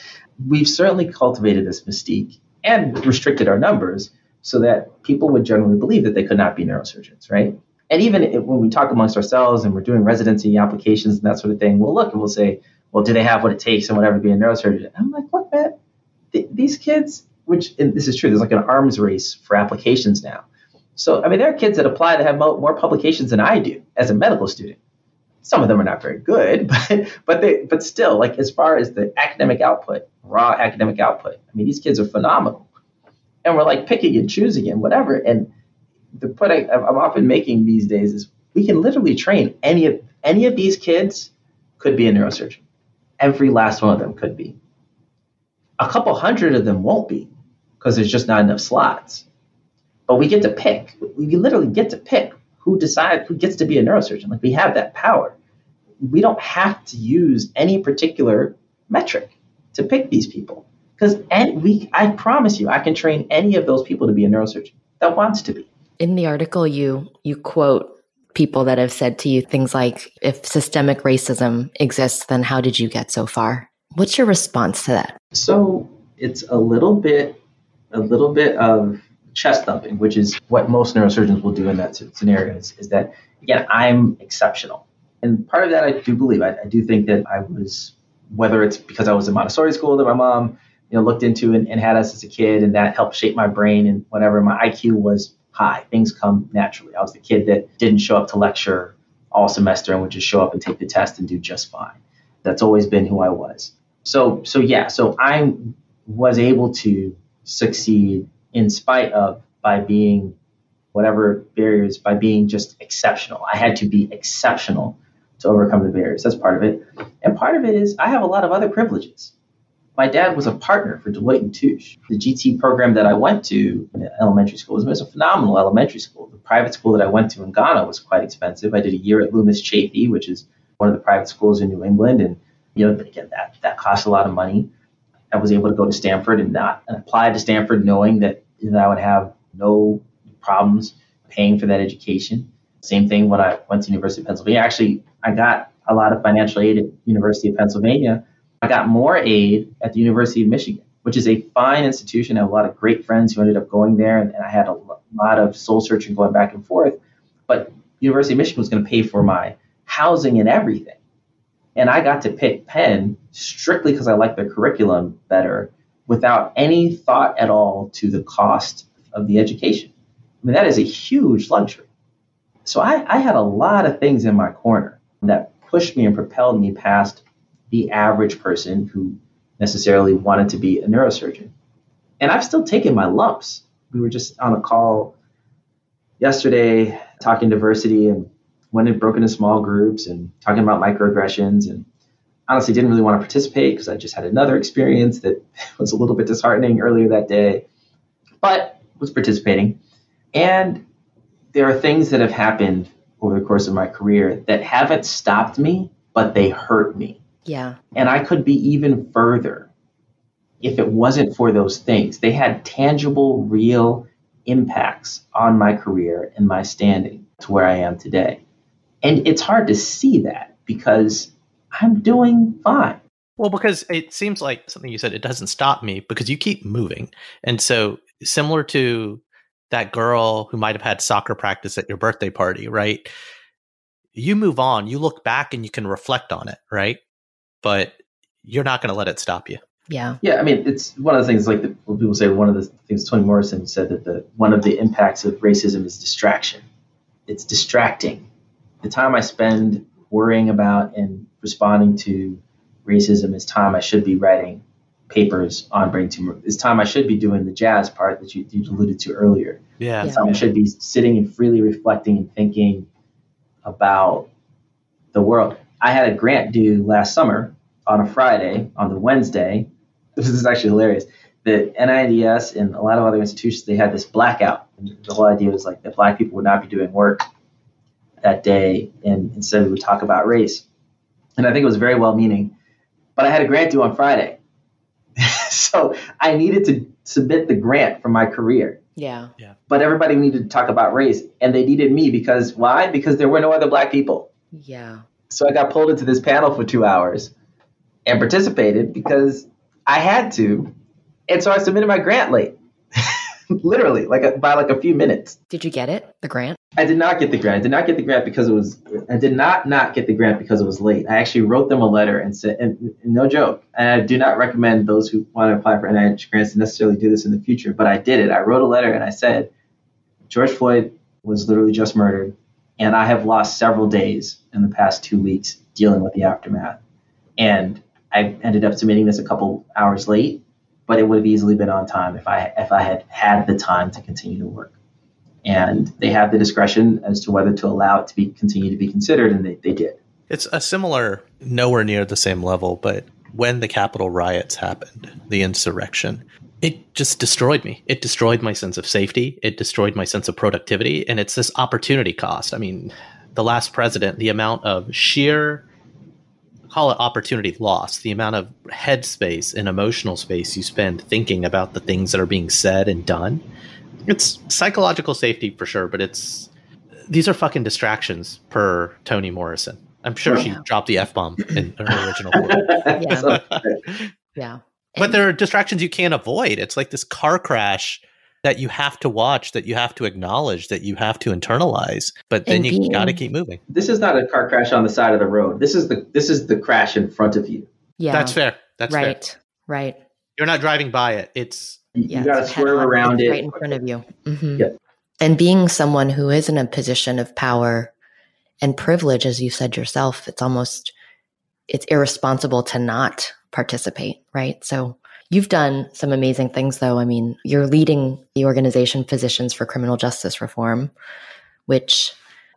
we've certainly cultivated this mystique and restricted our numbers so that people would generally believe that they could not be neurosurgeons, right? And even when we talk amongst ourselves and we're doing residency applications and that sort of thing, we'll look and we'll say, well, do they have what it takes and whatever to be a neurosurgeon? I'm like, what, man? Th- these kids, which this is true. There's like an arms race for applications now. So I mean, there are kids that apply that have mo- more publications than I do as a medical student. Some of them are not very good, but but they but still, like as far as the academic output, raw academic output, I mean, these kids are phenomenal, and we're like picking and choosing and whatever. And the point I, I'm often making these days is we can literally train any of any of these kids could be a neurosurgeon. Every last one of them could be. A couple hundred of them won't be because there's just not enough slots. But we get to pick. We literally get to pick who decides who gets to be a neurosurgeon. Like we have that power. We don't have to use any particular metric to pick these people because and we I promise you I can train any of those people to be a neurosurgeon that wants to be. In the article you you quote people that have said to you things like if systemic racism exists then how did you get so far? What's your response to that? So it's a little bit a little bit of chest thumping, which is what most neurosurgeons will do in that scenario, is, is that, again, I'm exceptional. And part of that I do believe. I, I, do think that I was, whether it's because I was in Montessori school that my mom, you know, looked into and, and had us as a kid, and that helped shape my brain and whatever. My IQ was high. Things come naturally. I was the kid that didn't show up to lecture all semester and would just show up and take the test and do just fine. That's always been who I was. So, so yeah, so I was able to succeed in spite of by being whatever barriers by being just exceptional. I had to be exceptional to overcome the barriers. That's part of it. And part of it is I have a lot of other privileges. My dad was a partner for Deloitte and Touche. The GT program that I went to in elementary school was, a phenomenal elementary school. The private school that I went to in Ghana was quite expensive. I did a year at Loomis Chaffee, which is one of the private schools in New England, and you know, again, that that cost a lot of money. I was able to go to Stanford and not and apply to Stanford knowing that, that I would have no problems paying for that education. Same thing when I went to University of Pennsylvania. Actually, I got a lot of financial aid at University of Pennsylvania. I got more aid at the University of Michigan, which is a fine institution. I have a lot of great friends who ended up going there, and, and I had a lot of soul searching going back and forth. But University of Michigan was going to pay for my housing and everything. And I got to pick Penn strictly because I liked their curriculum better without any thought at all to the cost of the education. I mean, that is a huge luxury. So I, I had a lot of things in my corner that pushed me and propelled me past the average person who necessarily wanted to be a neurosurgeon. And I've still taken my lumps. We were just on a call yesterday talking diversity and went and broke into small groups and talking about microaggressions and honestly didn't really want to participate because I just had another experience that was a little bit disheartening earlier that day, but was participating. And there are things that have happened over the course of my career that haven't stopped me, but they hurt me. Yeah. And I could be even further if it wasn't for those things. They had tangible, real impacts on my career and my standing to where I am today. And it's hard to see that because I'm doing fine. Well, because it seems like something you said, it doesn't stop me because you keep moving. And so, similar to that girl who might have had soccer practice at your birthday party, right? You move on, you look back and you can reflect on it, right? But you're not going to let it stop you. Yeah. Yeah, I mean, it's one of the things like the, when people say one of the things Toni Morrison said that the one of the impacts of racism is distraction. It's distracting. The time I spend worrying about and responding to racism is time I should be writing papers on brain tumor. It's time I should be doing the jazz part that you, you alluded to earlier. Yeah. It's time I should be sitting and freely reflecting and thinking about the world. I had a grant due last summer on a Friday. On the Wednesday, this is actually hilarious. The NINDS and a lot of other institutions they had this blackout. And the whole idea was like that black people would not be doing work that day, and instead we would talk about race. And I think it was very well meaning, but I had a grant due on Friday, so I needed to submit the grant for my career. Yeah. yeah. But everybody needed to talk about race, and they needed me because why? Because there were no other black people. Yeah. So I got pulled into this panel for two hours and participated because I had to. And so I submitted my grant late, literally, like a, by like a few minutes. Did you get it? The grant? I did not get the grant. I did not get the grant because it was. I did not not get the grant because it was late. I actually wrote them a letter and said, and, and no joke. And I do not recommend those who want to apply for NIH grants to necessarily do this in the future. But I did it. I wrote a letter and I said, George Floyd was literally just murdered, and I have lost several days in the past two weeks dealing with the aftermath. And I ended up submitting this a couple hours late, but it would have easily been on time if I if I had had the time to continue to work and they have the discretion as to whether to allow it to be continue to be considered, and they, they did. It's a similar, nowhere near the same level, but when the Capitol riots happened, the insurrection, it just destroyed me. It destroyed my sense of safety. It destroyed my sense of productivity. And it's this opportunity cost. I mean, the last president, the amount of sheer, call it opportunity loss, the amount of headspace and emotional space you spend thinking about the things that are being said and done it's psychological safety for sure, but it's these are fucking distractions per Toni Morrison. I'm sure she dropped the f bomb in her original quote. Yeah. yeah. But there are distractions you can't avoid. It's like this car crash that you have to watch, that you have to acknowledge, that you have to internalize. But then And you got to keep moving. This is not a car crash on the side of the road. This is the this is the crash in front of you. Yeah. That's fair. That's fair. right. Right. You're not driving by it. It's You, Yeah, you got to swerve around it. right in front of you. Mhm. Yep. And being someone who is in a position of power and privilege, as you said yourself, it's almost it's irresponsible to not participate, right? So you've done some amazing things, though. I mean, you're leading the organization Physicians for Criminal Justice Reform, which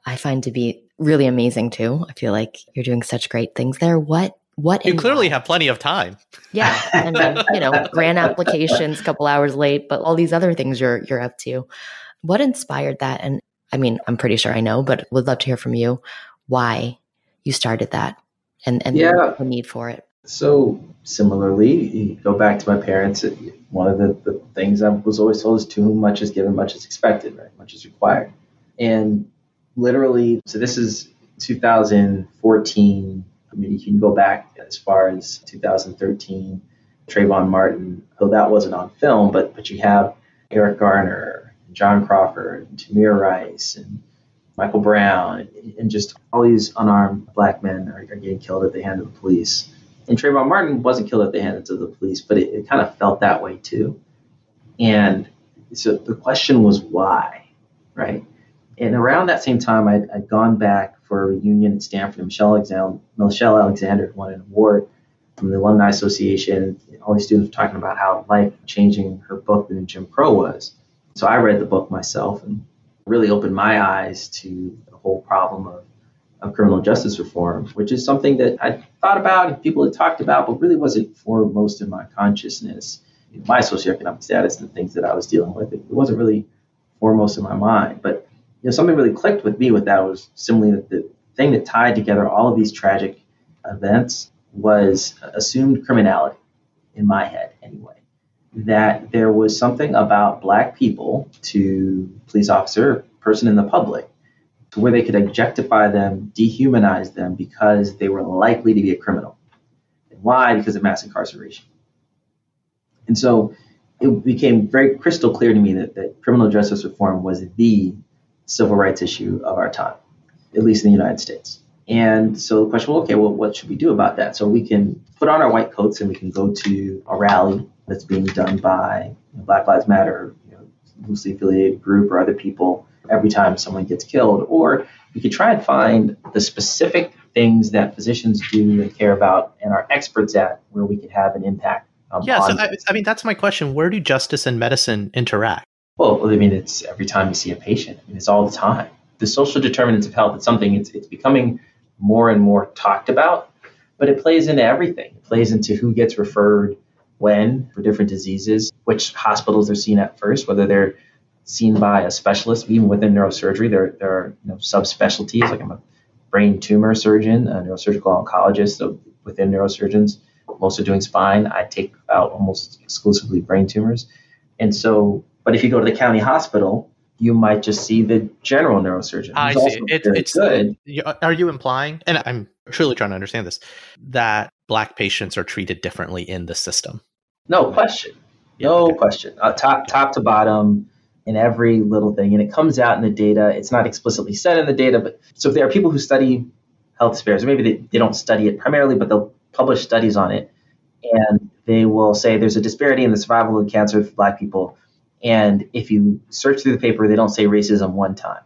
I find to be really amazing too. I feel like you're doing such great things there. What what you clearly why? have plenty of time. Yeah, and then, you know, grant applications, a couple hours late, but all these other things you're you're up to. What inspired that? And I mean, I'm pretty sure I know, but would love to hear from you why you started that and and Yeah. the need for it. So similarly, you go back to my parents. One of the, the things I was always told is to whom much is given, much is expected, right? Much is required. And literally, so this is 2014. I mean, you can go back as far as 2013, Trayvon Martin, though that wasn't on film, but but you have Eric Garner, John Crawford, and Tamir Rice, and Michael Brown, and, just all these unarmed black men are, are getting killed at the hand of the police. And Trayvon Martin wasn't killed at the hands of the police, but it, it kind of felt that way too. And so the question was why, right? And around that same time, I'd, I'd gone back for a reunion at Stanford. Michelle Alexander, Michelle Alexander won an award from the Alumni Association. All these students were talking about how life changing her book, The New Jim Crow, was. So I read the book myself and really opened my eyes to the whole problem of, of criminal justice reform, which is something that I thought about and people had talked about, but really wasn't foremost in my consciousness. My socioeconomic status and the things that I was dealing with, it wasn't really foremost in my mind. But you know, something really clicked with me with that was simply that the thing that tied together all of these tragic events was assumed criminality in my head anyway. That there was something about black people to police officer person in the public to where they could objectify them dehumanize them because they were likely to be a criminal. And why? Because of mass incarceration. And so it became very crystal clear to me that, that criminal justice reform was the civil rights issue of our time at least in the united states and so the question, well, okay, well, what should we do about that? So we can put on our white coats and we can go to a rally that's being done by Black Lives Matter, you know, loosely affiliated group or other people every time someone gets killed. Or we could try and find the specific things that physicians do and care about and are experts at where we could have an impact. Um, yeah, so I, I mean, that's my question. Where do justice and medicine interact? Well, I mean, it's every time you see a patient. I mean, it's all the time. The social determinants of health, it's something, it's, it's becoming more and more talked about, but it plays into everything. It plays into who gets referred when for different diseases, which hospitals they're seen at first, whether they're seen by a specialist, even within neurosurgery, there, there are you know, subspecialties. Like I'm a brain tumor surgeon, a neurosurgical oncologist. So within neurosurgeons, most are doing spine. I take out almost exclusively brain tumors. And so, but if you go to the county hospital, you might just see the general neurosurgeon. I see. It, it's good. Are you implying, and I'm truly trying to understand this, that black patients are treated differently in the system? No question. Yeah, no okay. question. Uh, top top to bottom in every little thing, and it comes out in the data. It's not explicitly said in the data, but so if there are people who study health disparities, or maybe they, they don't study it primarily, but they'll publish studies on it, and they will say there's a disparity in the survival of cancer for black people and if you search through the paper, they don't say racism one time.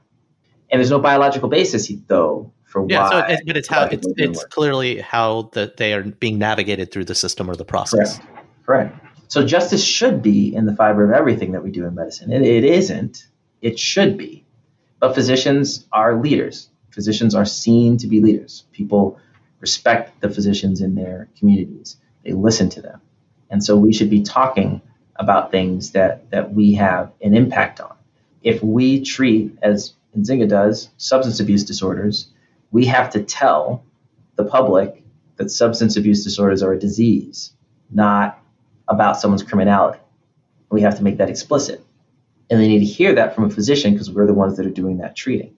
And there's no biological basis, though, for yeah, why. So it, but it's how it's, it's clearly how that they are being navigated through the system or the process. Correct. Correct. So justice should be in the fiber of everything that we do in medicine. It, it isn't. It should be. But physicians are leaders. Physicians are seen to be leaders. People respect the physicians in their communities. They listen to them. And so we should be talking about things that, that we have an impact on. If we treat, as Nzinga does, substance abuse disorders, we have to tell the public that substance abuse disorders are a disease, not about someone's criminality. We have to make that explicit. And they need to hear that from a physician because we're the ones that are doing that treating.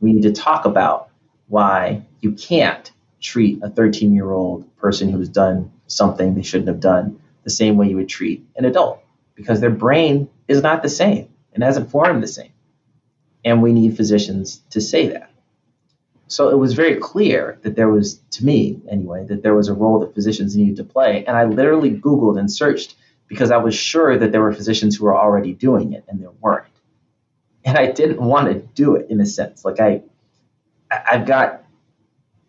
We need to talk about why you can't treat a 13 year old person who's done something they shouldn't have done the same way you would treat an adult because their brain is not the same and hasn't formed the same. And we need physicians to say that. So it was very clear that there was, to me anyway, that there was a role that physicians needed to play. And I literally Googled and searched because I was sure that there were physicians who were already doing it and there weren't. And I didn't want to do it in a sense. Like I, I've got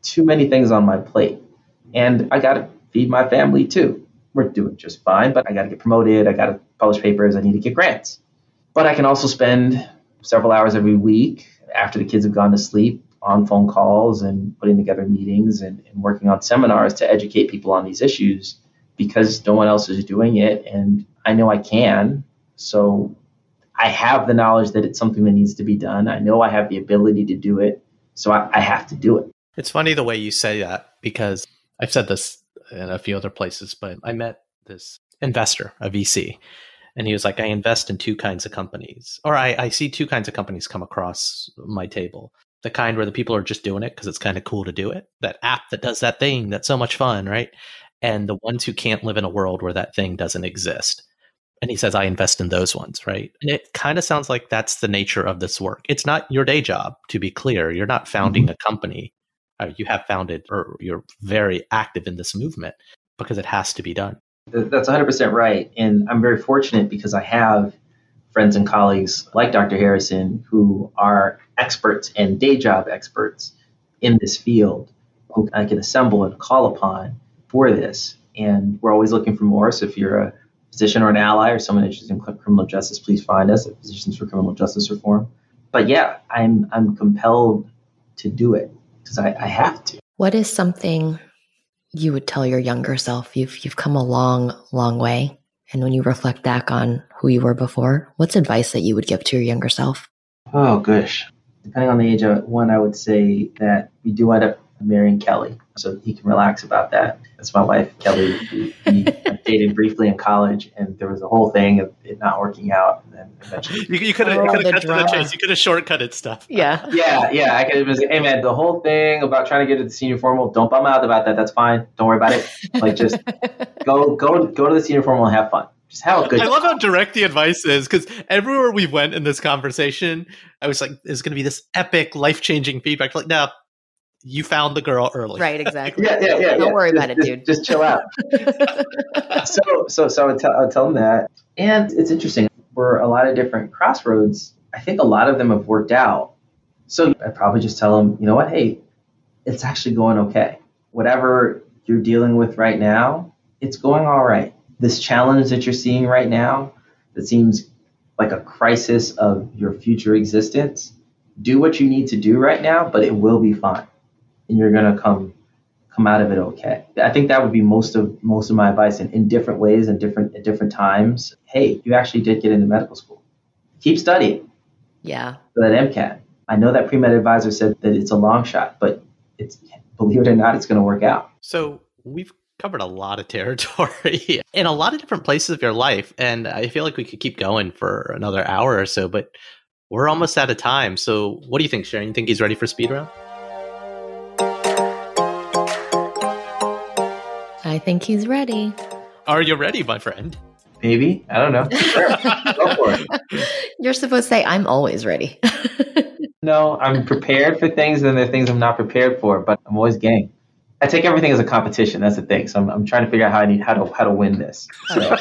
too many things on my plate and I got to feed my family too we're doing just fine, but I got to get promoted. I got to publish papers. I need to get grants. But I can also spend several hours every week after the kids have gone to sleep on phone calls and putting together meetings and, and working on seminars to educate people on these issues because no one else is doing it. And I know I can. So I have the knowledge that it's something that needs to be done. I know I have the ability to do it. So I, I have to do it. It's funny the way you say that because I've said this and a few other places, but I met this investor, a VC, and he was like, I invest in two kinds of companies, or I, I see two kinds of companies come across my table. The kind where the people are just doing it because it's kind of cool to do it. That app that does that thing that's so much fun, right? And the ones who can't live in a world where that thing doesn't exist. And he says, I invest in those ones, right? And it kind of sounds like that's the nature of this work. It's not your day job, to be clear. You're not founding mm-hmm. a company uh, you have founded or you're very active in this movement because it has to be done. That's 100% right. And I'm very fortunate because I have friends and colleagues like Dr. Harrison who are experts and day job experts in this field who I can assemble and call upon for this. And we're always looking for more. So if you're a physician or an ally or someone interested in criminal justice, please find us at Physicians for Criminal Justice Reform. But yeah, I'm I'm compelled to do it because I, I have to. What is something you would tell your younger self? You've you've come a long, long way. And when you reflect back on who you were before, what's advice that you would give to your younger self? Oh gosh. Depending on the age of one, I would say that we do end up marrying Kelly, so he can relax about that. That's my wife, Kelly. We, we dated briefly in college, and there was a whole thing of it not working out. And then eventually, you, you could have Oh, cut the to the chase. You could have shortcutted stuff. Yeah. yeah, yeah, I could have been like, hey man, the whole thing about trying to get to the senior formal, don't bum out about that. That's fine. Don't worry about it. Like just go, go, go to the senior formal and have fun. Just have a good. I love how direct the advice is because everywhere we went in this conversation, I was like, "There's going to be this epic, life changing feedback." Like, no, you found the girl early, Right, exactly. Yeah, yeah, yeah. Don't yeah. worry Just- about it, dude. Just chill out. so, so, so I would, tell, would tell them that. And it's interesting. We're a lot of different crossroads. I think a lot of them have worked out. So I'd probably just tell them, you know what? Hey, it's actually going okay. Whatever you're dealing with right now, it's going all right. This challenge that you're seeing right now that seems like a crisis of your future existence, do what you need to do right now, but it will be fine. And you're going to come come out of it okay. I think that would be most of most of my advice in, in different ways and different at different times. Hey, you actually did get into medical school. Keep studying Yeah. for that MCAT. I know that pre med advisor said that it's a long shot, but it's believe it or not, it's going to work out. So we've covered a lot of territory in a lot of different places of your life, and I feel like we could keep going for another hour or so, but we're almost out of time. So, what do you think, Sharon? You think he's ready for speed round? I think he's ready. Are you ready, my friend? Maybe I don't know. Sure. Go for it. You're supposed to say, I'm always ready. No, I'm prepared for things, and there are things I'm not prepared for, but I'm always game. I take everything as a competition. That's the thing. So I'm, I'm trying to figure out how I need how to how to win this. So,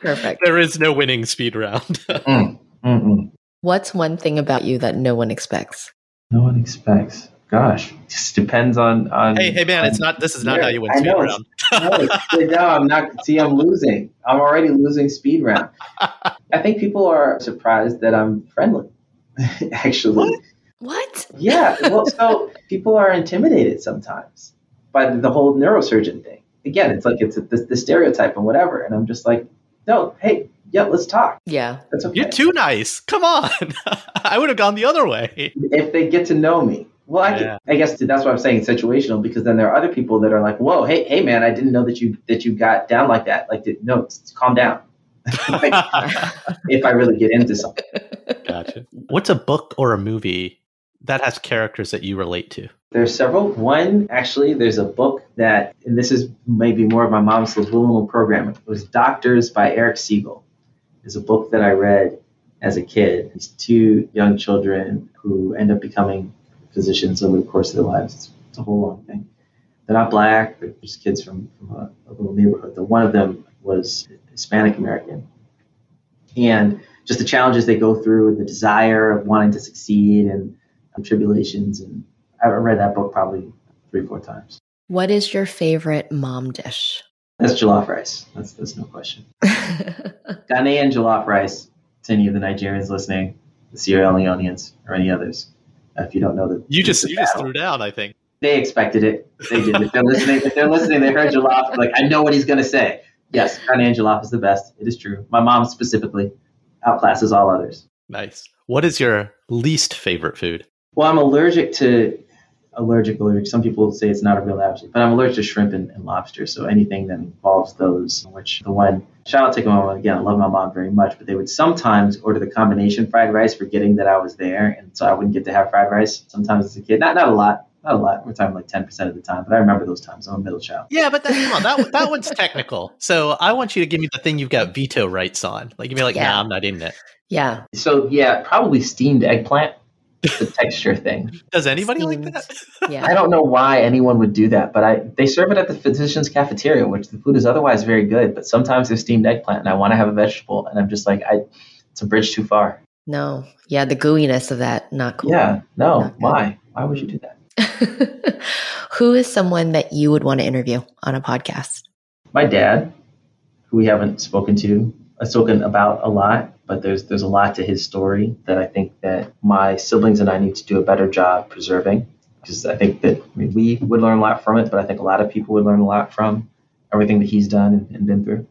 Perfect. There is no winning speed round. mm, mm, mm. What's one thing about you that no one expects? No one expects. Gosh, just depends on on. hey, hey, man! on- It's not. This is not Yeah, how you win I speed know. round. no, no, I'm not. See, I'm losing. I'm already losing speed round. I think people are surprised that I'm friendly. Actually, What? What? yeah. Well, so people are intimidated sometimes by the whole neurosurgeon thing. Again, it's like it's the, the stereotype and whatever, and I'm just like, no, hey, yeah, let's talk. Yeah. That's okay. You're too nice. Come on. I would have gone the other way. if they get to know me. Well, I, Yeah. I guess that's why I'm saying it's situational because then there are other people that are like, "Whoa, hey, hey, man, I didn't know that you that you got down like that. Like, no, calm down." Like, if I really get into something, Gotcha. What's a book or a movie that has characters that you relate to? there's several. One actually, there's a book that, and this is maybe more of my mom's subliminal program. It was Doctors by Erich Segal. It's a book that I read as a kid. These two young children who end up becoming physicians over the course of their lives. It's, it's a whole long thing. They're not black. They're just kids from, from a, a little neighborhood. The one of them was Hispanic American, and just the challenges they go through, the desire of wanting to succeed, and um, tribulations. And I read that book probably three, four times. What is your favorite mom dish? That's jollof rice. That's that's no question. Ghanaian jollof rice. To any of the Nigerians listening, the Sierra Leoneans, or any others, if you don't know that, You just you just threw down. I think. They expected it. They did. If they're listening, if they're listening, they heard jollof. Like I know what he's gonna say. Yes, Ghanaian jollof is the best. It is true. My mom specifically outclasses all others. Nice. What is your least favorite food? Well, I'm allergic to allergic allergic. Some people say it's not a real allergy, but I'm allergic to shrimp and, and lobster. So anything that involves those, which the one shout out to my mom again. I love my mom very much, but they would sometimes order the combination fried rice, forgetting that I was there, and so I wouldn't get to have fried rice. Sometimes as a kid, not not a lot, not a lot. We're talking like ten percent of the time, but I remember those times. I'm a middle child. Yeah, but that, come on, that that one's technical. So I want you to give me the thing you've got veto rights on. Like, you'd be like, Yeah. nah, I'm not eating it. yeah. So yeah, probably steamed eggplant. The texture thing. Does anybody like that? Yeah. I don't know why anyone would do that, but I they serve it at the physician's cafeteria, which the food is otherwise very good. But sometimes there's steamed eggplant, and I want to have a vegetable, and I'm just like, I, it's a bridge too far. No. Yeah, the gooiness of that, not cool. Yeah, no, Not good. why? Why would you do that? Who is someone that you would want to interview on a podcast? My dad, who we haven't spoken to, uh, spoken about a lot, but there's there's a lot to his story that I think that my siblings and I need to do a better job preserving. Because I think that I mean, we would learn a lot from it, but I think a lot of people would learn a lot from everything that he's done and, and been through.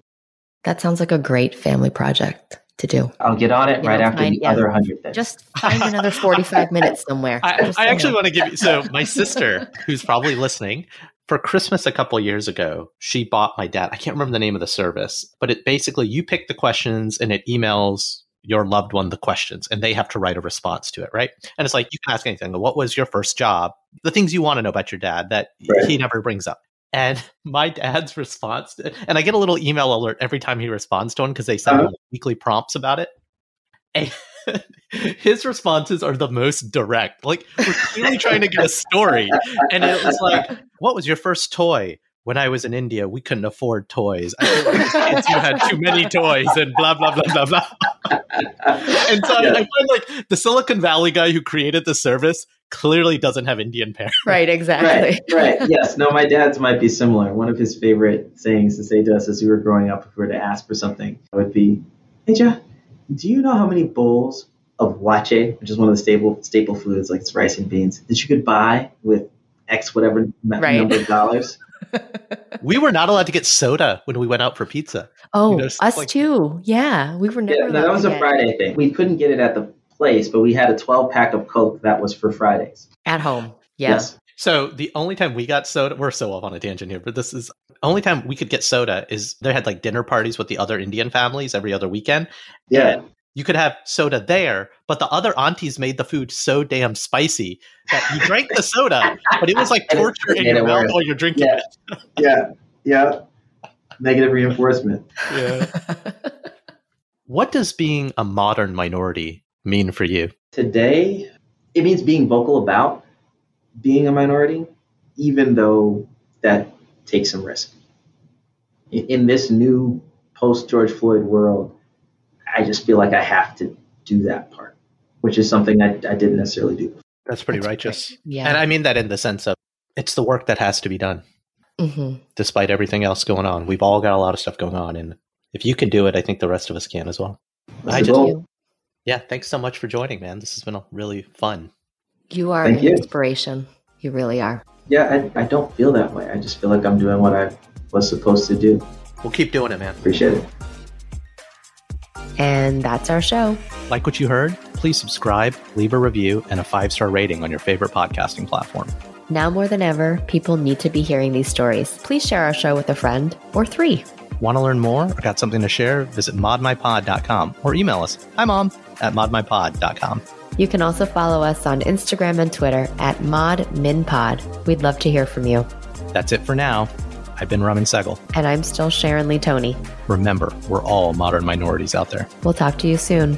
That sounds like a great family project to do. I'll get on it You right know, after find- the yeah. other hundred things. Just find another 45 minutes somewhere. I, Just I actually want to give you so my sister, who's probably listening, for Christmas a couple years ago, she bought my dad. I can't remember the name of the service, but it basically you pick the questions and it emails your loved one the questions and they have to write a response to it, right? And it's like you can ask anything. What was your first job? The things you want to know about your dad that Right. he never brings up. And my dad's response, to- and I get a little email alert every time he responds to one because they send Uh-huh. weekly prompts about it. And his responses are the most direct. Like we're clearly trying to get a story, and it was like, "What was your first toy?" When I was in India, we couldn't afford toys. I feel like as kids, you had too many toys, and blah blah blah blah blah. And so I, I find like the Silicon Valley guy who created the service clearly doesn't have Indian parents. Right, exactly. right, right. Yes. No, my dad's might be similar. One of his favorite sayings to say to us as we were growing up, if we were to ask for something, would be, "Hey, Jeff, do you know how many bowls of waakye, which is one of the staple staple foods, like it's rice and beans, that you could buy with X whatever n- Right. number of dollars?" We were not allowed to get soda when we went out for pizza. Oh, You know, us like- too. Yeah, we were never. Yeah, no, that was a get Friday thing. We couldn't get it at the place, but we had a 12 pack of Coke that was for Fridays. at home. Yeah. Yes. So the only time we got soda, we're so off on a tangent here, but this is only time we could get soda is they had like dinner parties with the other Indian families every other weekend. Yeah. You could have soda there, but the other aunties made the food so damn spicy that you drank the soda, but it was like torture in your mouth while you're drinking Yeah. Yeah. Yeah. Negative reinforcement. Yeah. what does being a modern minority mean for you? Today, it means being vocal about being a minority, even though that takes some risk. In, in this new post George Floyd world, I just feel like I have to do that part, which is something I, I didn't necessarily do. That's pretty That's righteous. great. Yeah. And I mean that in the sense of it's the work that has to be done. hmm despite everything else going on. We've all got a lot of stuff going on, and if you can do it, I think the rest of us can as well. That's I the just- Yeah, thanks so much for joining, man. This has been a really fun. You are Thank an you. inspiration. You really are. Yeah, I, I don't feel that way. I just feel like I'm doing what I was supposed to do. We'll keep doing it, man. Appreciate it. And that's our show. Like what you heard? Please subscribe, leave a review, and a five star rating on your favorite podcasting platform. Now more than ever, people need to be hearing these stories. Please share our show with a friend or three. Want to learn more or got something to share? Visit modminpod.com or email us. Hi, mom, at modminpod.com. You can also follow us on Instagram and Twitter at ModMinPod. We'd love to hear from you. That's it for now. I've been Raman Sehgal. And I'm still Sharon Lee Thony. Remember, we're all modern minorities out there. We'll talk to you soon.